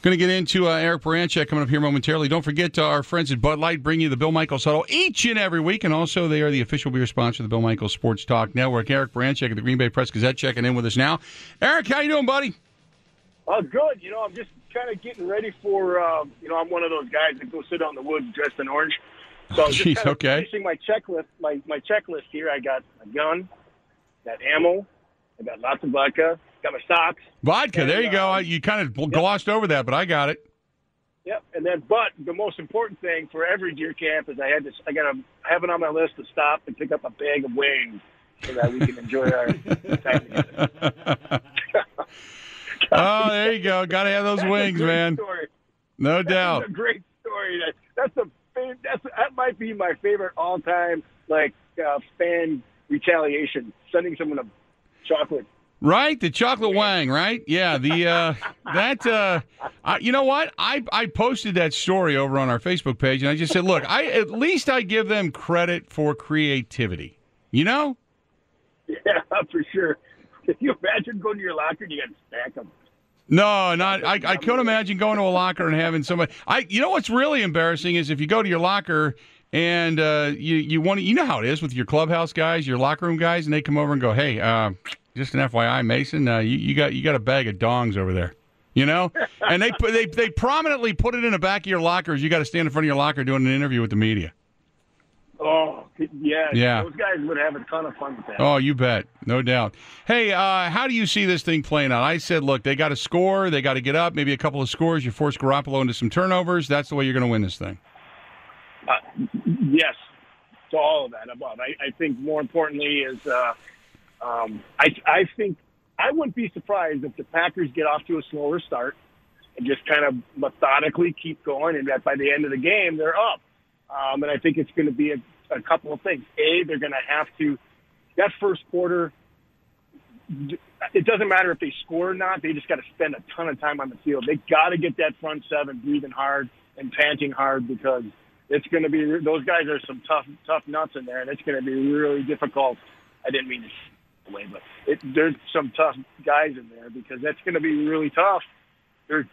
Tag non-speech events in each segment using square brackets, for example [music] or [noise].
Going to get into uh, Eric Baranchek coming up here momentarily. Don't forget uh, our friends at Bud Light bring you the Bill Michaels Huddle each and every week, and also they are the official beer sponsor of the Bill Michaels Sports Talk Network. Eric Baranchek of the Green Bay Press Gazette checking in with us now. Eric, how you doing, buddy? Oh, good. You know, I'm just kind of getting ready for. Uh, you know, I'm one of those guys that go sit out in the woods dressed in orange. So I was [laughs] Jeez, just kind of okay. finishing my checklist. My my checklist here. I got a gun, got ammo, I got lots of vodka, got my socks. Vodka. And, There you go. Uh, You kind of glossed over that, but I got it. Yep. And then, but the most important thing for every deer camp is I had to. I got to have it on my list to stop and pick up a bag of wings so that we can enjoy our time together. [laughs] oh, there you go. Got to have those That's a wings, man. Story. No That's doubt. a great story. That, that's fa- that's that might be my favorite all time like uh, fan retaliation. Sending someone a chocolate. Right, the chocolate wang, right? Yeah, the uh, that uh, I, you know what? I I posted that story over on our Facebook page, and I just said, look, I at least I give them credit for creativity. You know? Yeah, [laughs] for sure. Can you imagine going to your locker and you got to stack them? No, not. I, I couldn't imagine going to a locker and having somebody. I. You know what's really embarrassing is if you go to your locker and uh, you you want to. You know how it is with your clubhouse guys, your locker room guys, and they come over and go, "Hey, uh, just an FYI, Mason, uh, you, you got you got a bag of dongs over there." You know, [laughs] and they put they they prominently put it in the back of your locker lockers. You got to stand in front of your locker doing an interview with the media. Oh, yeah. Yeah. Those guys would have a ton of fun with that. Oh, you bet, no doubt. Hey, uh, how do you see this thing playing out? I said, look, they got to score, they got to get up, maybe a couple of scores. You force Garoppolo into some turnovers. That's the way you're going to win this thing. Uh, yes, to all of that above. I, I think more importantly is uh, um, I, I think I wouldn't be surprised if the Packers get off to a slower start and just kind of methodically keep going, and that by the end of the game they're up. Um, and I think it's going to be a, a couple of things. A, they're going to have to that first quarter. It doesn't matter if they score or not; they just got to spend a ton of time on the field. They got to get that front seven breathing hard and panting hard because it's going to be those guys are some tough tough nuts in there, and it's going to be really difficult. I didn't mean to away, but it, there's some tough guys in there because that's going to be really tough. They're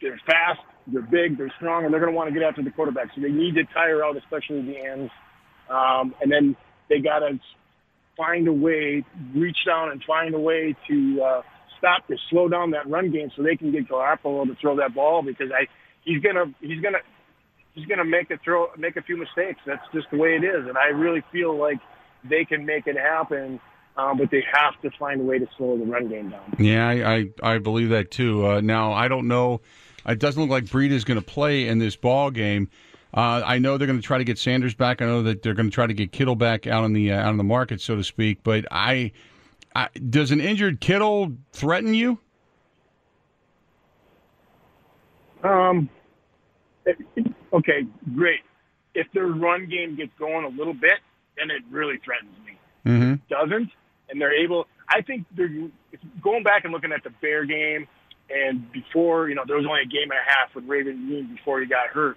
they're fast, they're big, they're strong, and they're going to want to get after the quarterback. So they need to tire out, especially the ends, um, and then they got to find a way, reach down and find a way to uh, stop to slow down that run game so they can get Garoppolo to throw that ball because I he's gonna he's gonna he's gonna make a throw make a few mistakes. That's just the way it is, and I really feel like they can make it happen. Um, but they have to find a way to slow the run game down. Yeah, I, I, I believe that too. Uh, now, I don't know. It doesn't look like Breida is going to play in this ball game. Uh, I know they're going to try to get Sanders back. I know that they're going to try to get Kittle back out on the uh, out on the market, so to speak. But I, I does an injured Kittle threaten you? Um, it- okay, great. If their run game gets going a little bit, then it really threatens me. Mm-hmm. Doesn't, and they're able. I think they're going back and looking at the Bear game, and before you know there was only a game and a half with Raven Greene before he got hurt.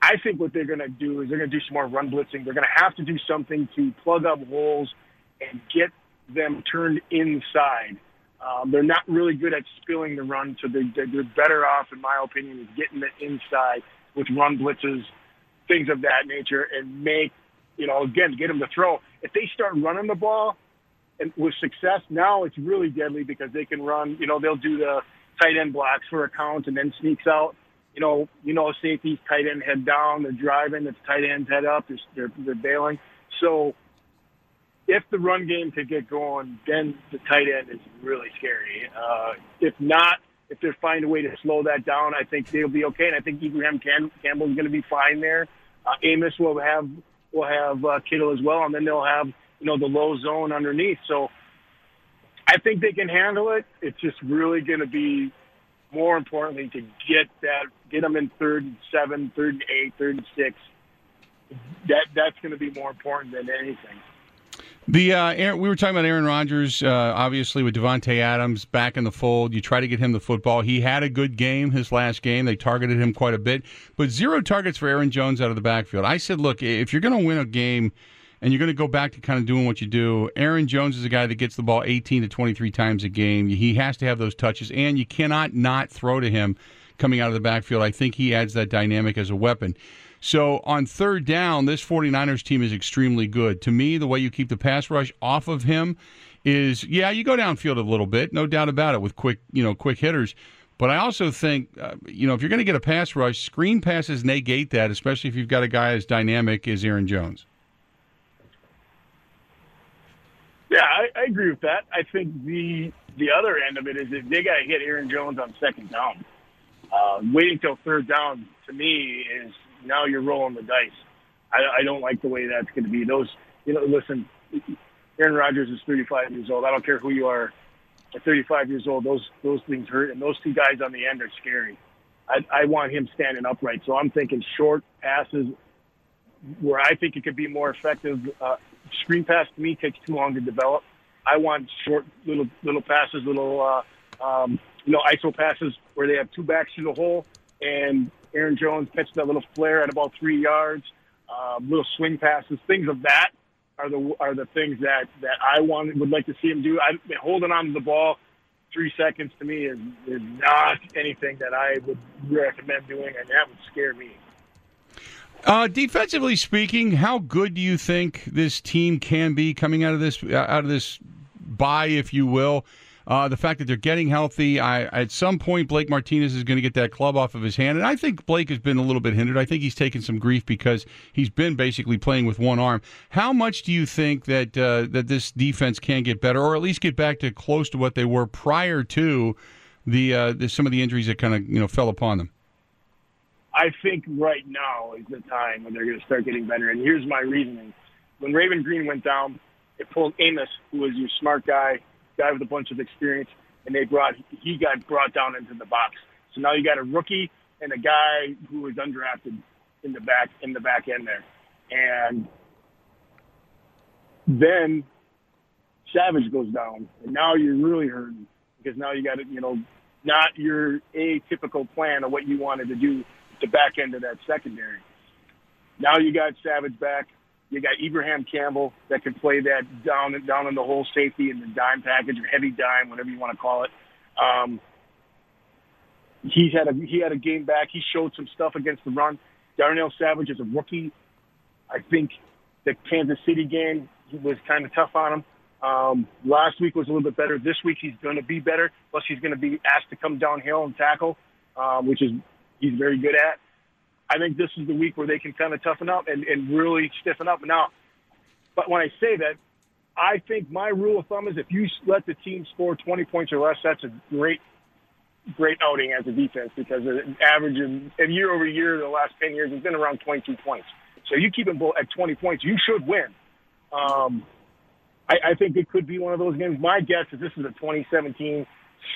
I think what they're going to do is they're going to do some more run blitzing. They're going to have to do something to plug up holes and get them turned inside. Um, they're not really good at spilling the run, so they're, they're better off, in my opinion, is getting it inside with run blitzes, things of that nature, and make you know again get them to throw. If they start running the ball and with success, now it's really deadly because they can run. You know they'll do the tight end blocks for a count and then sneaks out. You know, you know, safeties, tight end head down, they're driving, it's tight ends head up, they're, they're, they're bailing. So if the run game could get going, then the tight end is really scary. Uh, if not, if they find a way to slow that down, I think they'll be okay. And I think Ibraheim Cam- Campbell's going to be fine there. Uh, Amos will have will have uh, Kittle as well, and then they'll have you know the low zone underneath. So I think they can handle it. It's just really going to be more importantly, to get that, get them in third and seven, third and eight, third and six. That that's going to be more important than anything. The uh, Aaron, we were talking about Aaron Rodgers, uh, obviously with Davante Adams back in the fold. You try to get him the football. He had a good game his last game. They targeted him quite a bit, but zero targets for Aaron Jones out of the backfield. I said, look, if you're going to win a game and you're going to go back to kind of doing what you do, Aaron Jones is a guy that gets the ball 18 to 23 times a game. He has to have those touches, and you cannot not throw to him coming out of the backfield. I think he adds that dynamic as a weapon. So on third down, this 49ers team is extremely good. To me, the way you keep the pass rush off of him is yeah, you go downfield a little bit, no doubt about it with quick, you know, quick hitters. But I also think, uh, you know, if you're going to get a pass rush, screen passes negate that, especially if you've got a guy as dynamic as Aaron Jones. Yeah, I, I agree with that. I think the the other end of it is if they got to hit Aaron Jones on second down, uh, waiting till third down to me is now you're rolling the dice. I, I don't like the way that's going to be. Those, you know, listen, Aaron Rodgers is 35 years old. I don't care who you are. At 35 years old, those those things hurt, and those two guys on the end are scary. I, I want him standing upright, so I'm thinking short passes where I think it could be more effective. Uh, screen pass to me takes too long to develop. I want short little little passes, little uh, um, you know ISO passes where they have two backs to the hole and Aaron Jones catches that little flare at about three yards, uh, little swing passes, things of that are the are the things that that I want would like to see him do. I, holding on to the ball three seconds to me is is not anything that I would recommend doing, and that would scare me. Uh, defensively speaking, how good do you think this team can be coming out of this out of this bye, if you will? Uh, the fact that they're getting healthy, I, at some point Blake Martinez is going to get that club off of his hand, and I think Blake has been a little bit hindered. I think he's taken some grief because he's been basically playing with one arm. How much do you think that uh, that this defense can get better, or at least get back to close to what they were prior to the, uh, the some of the injuries that kind of you know fell upon them? I think right now is the time when they're going to start getting better. And here's my reasoning: when Raven Greene went down, it pulled Amos, who was your smart guy, guy with a bunch of experience, and they brought he got brought down into the box. So now you got a rookie and a guy who was undrafted in the back in the back end there, and then Savage goes down, and now you're really hurting because now you got it, you know not your atypical plan of what you wanted to do the back end of that secondary. Now you got Savage back. You got Ibraheim Campbell that can play that down down in the whole safety and the dime package or heavy dime, whatever you want to call it. Um, he's had a he had a game back. He showed some stuff against the run. Darnell Savage is a rookie. I think the Kansas City game was kind of tough on him. Um, last week was a little bit better. This week he's going to be better. Plus he's going to be asked to come downhill and tackle, um, which is he's very good at. I think this is the week where they can kind of toughen up and, and really stiffen up. Now, but when I say that, I think my rule of thumb is if you let the team score 20 points or less, that's a great, great outing as a defense because the average in year over year, the last 10 years has been around 22 points. So you keep them both at 20 points, you should win. Um, I, I think it could be one of those games. My guess is this is a 2017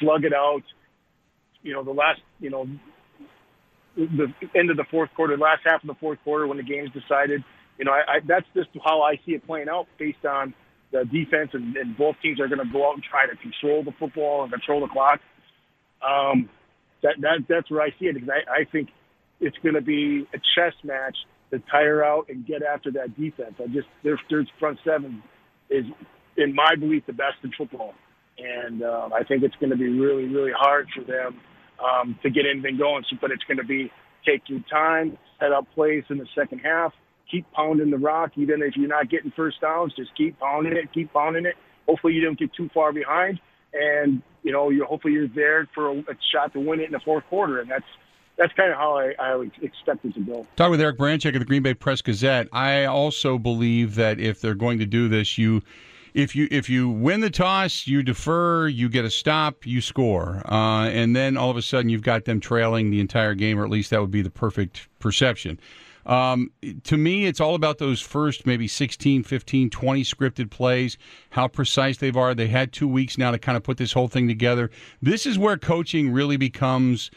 slug it out. You know, the last, you know, the end of the fourth quarter, last half of the fourth quarter when the game's decided. You know, I, I, that's just how I see it playing out based on the defense, and, and both teams are going to go out and try to control the football and control the clock. Um, that, that that's where I see it because I, I think it's going to be a chess match to tire out and get after that defense. I just their, their front seven is, in my belief, the best in football, and uh, I think it's going to be really really hard for them um, to get anything going. So, but it's going to be take your time, set up plays in the second half, keep pounding the rock. Even if you're not getting first downs, just keep pounding it, keep pounding it. Hopefully, you don't get too far behind, and you know, you hopefully you're there for a, a shot to win it in the fourth quarter, and that's that's kind of how I, I expect it to go. Talk with Eric Branchek of the Green Bay Press Gazette. I also believe that if they're going to do this, you if you if you win the toss, you defer, you get a stop, you score, uh, and then all of a sudden you've got them trailing the entire game, or at least that would be the perfect perception. Um, to me, it's all about those first maybe 16, 15, 20 scripted plays, how precise they are. They had two weeks now to kind of put this whole thing together. This is where coaching really becomes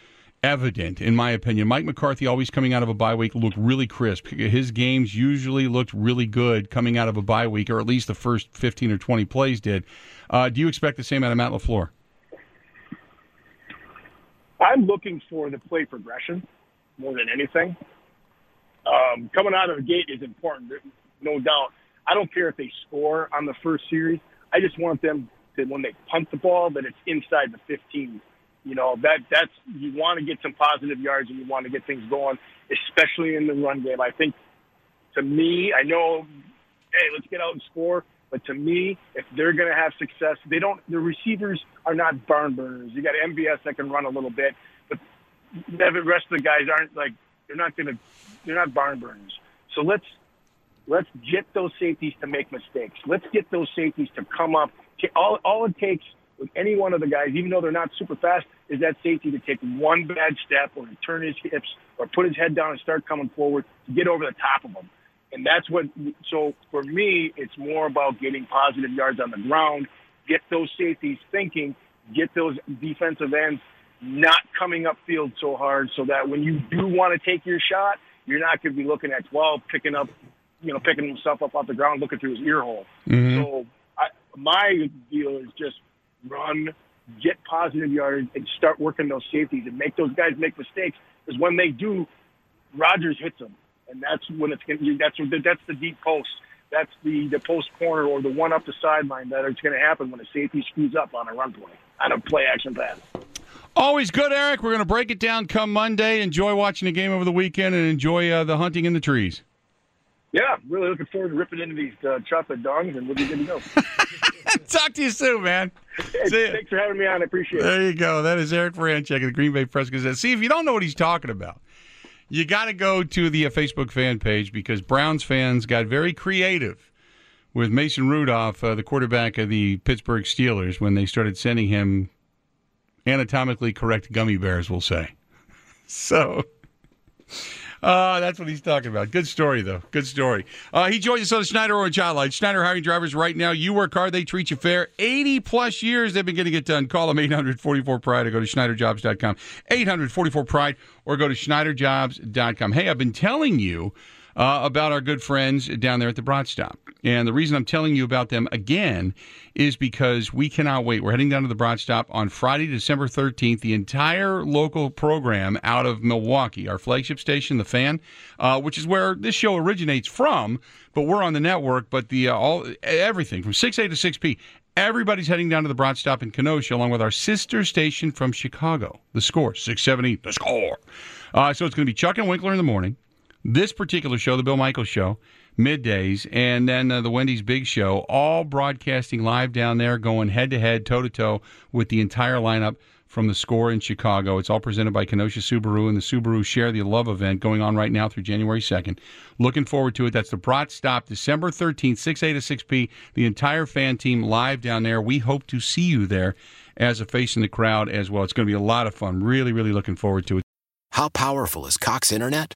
evident, in my opinion. Mike McCarthy, always coming out of a bye week, looked really crisp. His games usually looked really good coming out of a bye week, or at least the first 15 or 20 plays did. Uh, do you expect the same out of Matt LaFleur? I'm looking for the play progression more than anything. Um, coming out of the gate is important, no doubt. I don't care if they score on the first series. I just want them to, when they punt the ball, that it's inside the 15. You know that that's you want to get some positive yards and you want to get things going, especially in the run game. I think, to me, I know, hey, let's get out and score. But to me, if they're going to have success, they don't. The receivers are not barn burners. You got MVS that can run a little bit, but the rest of the guys aren't like they're not going to. They're not barn burners. So let's let's get those safeties to make mistakes. Let's get those safeties to come up. All all it takes with any one of the guys, even though they're not super fast, is that safety to take one bad step or to turn his hips or put his head down and start coming forward to get over the top of them. And that's what, so for me, it's more about getting positive yards on the ground, get those safeties thinking, get those defensive ends not coming upfield so hard so that when you do want to take your shot, you're not going to be looking at 12, picking up, you know, picking himself up off the ground, looking through his ear hole. Mm-hmm. So I, my deal is just run, get positive yards, and start working those safeties and make those guys make mistakes. Because when they do, Rodgers hits them and that's when it's going to. That's that's the deep post. That's the the post corner or the one up the sideline that it's going to happen when a safety screws up on a run play on a play action pass. Always good, Eric. We're going to break it down come Monday. Enjoy watching the game over the weekend and enjoy uh, the hunting in the trees. Yeah, really looking forward to ripping into these uh, chocolate dongs, and we'll be good to go. [laughs] Talk to you soon, man. Hey, thanks for having me on. I appreciate it. There you go. That is Eric Franchek of the Green Bay Press Gazette. See, if you don't know what he's talking about, you got to go to the uh, Facebook fan page because Browns fans got very creative with Mason Rudolph, uh, the quarterback of the Pittsburgh Steelers, when they started sending him anatomically correct gummy bears, we'll say. [laughs] So. Uh, that's what he's talking about. Good story, though. Good story. Uh, he joins us on the Schneider Orange Hotline. Schneider hiring drivers right now. You work hard, they treat you fair. 80 plus years they've been getting it done. Call them 844 Pride or go to SchneiderJobs.com. 844 Pride or go to SchneiderJobs.com. Hey, I've been telling you uh, about our good friends down there at the Brat Stop. And the reason I'm telling you about them again is because we cannot wait. We're heading down to the Brat Stop on Friday, December 13th. The entire local program out of Milwaukee, our flagship station, The Fan, uh, which is where this show originates from, but we're on the network. But the uh, all everything from 6A to 6P. Everybody's heading down to the Brat Stop in Kenosha, along with our sister station from Chicago, The Score, 670, The Score. Uh, so it's going to be Chuck and Winkler in the morning this particular show, the Bill Michaels Show, middays, and then uh, the Wendy's Big Show, all broadcasting live down there, going head to head, toe to toe with the entire lineup from the score in Chicago. It's all presented by Kenosha Subaru and the Subaru Share the Love event going on right now through January 2nd. Looking forward to it. That's the Brat Stop, December 13th, 6A to 6P. The entire fan team live down there. We hope to see you there as a face in the crowd as well. It's going to be a lot of fun. Really, really looking forward to it. How powerful is Cox Internet?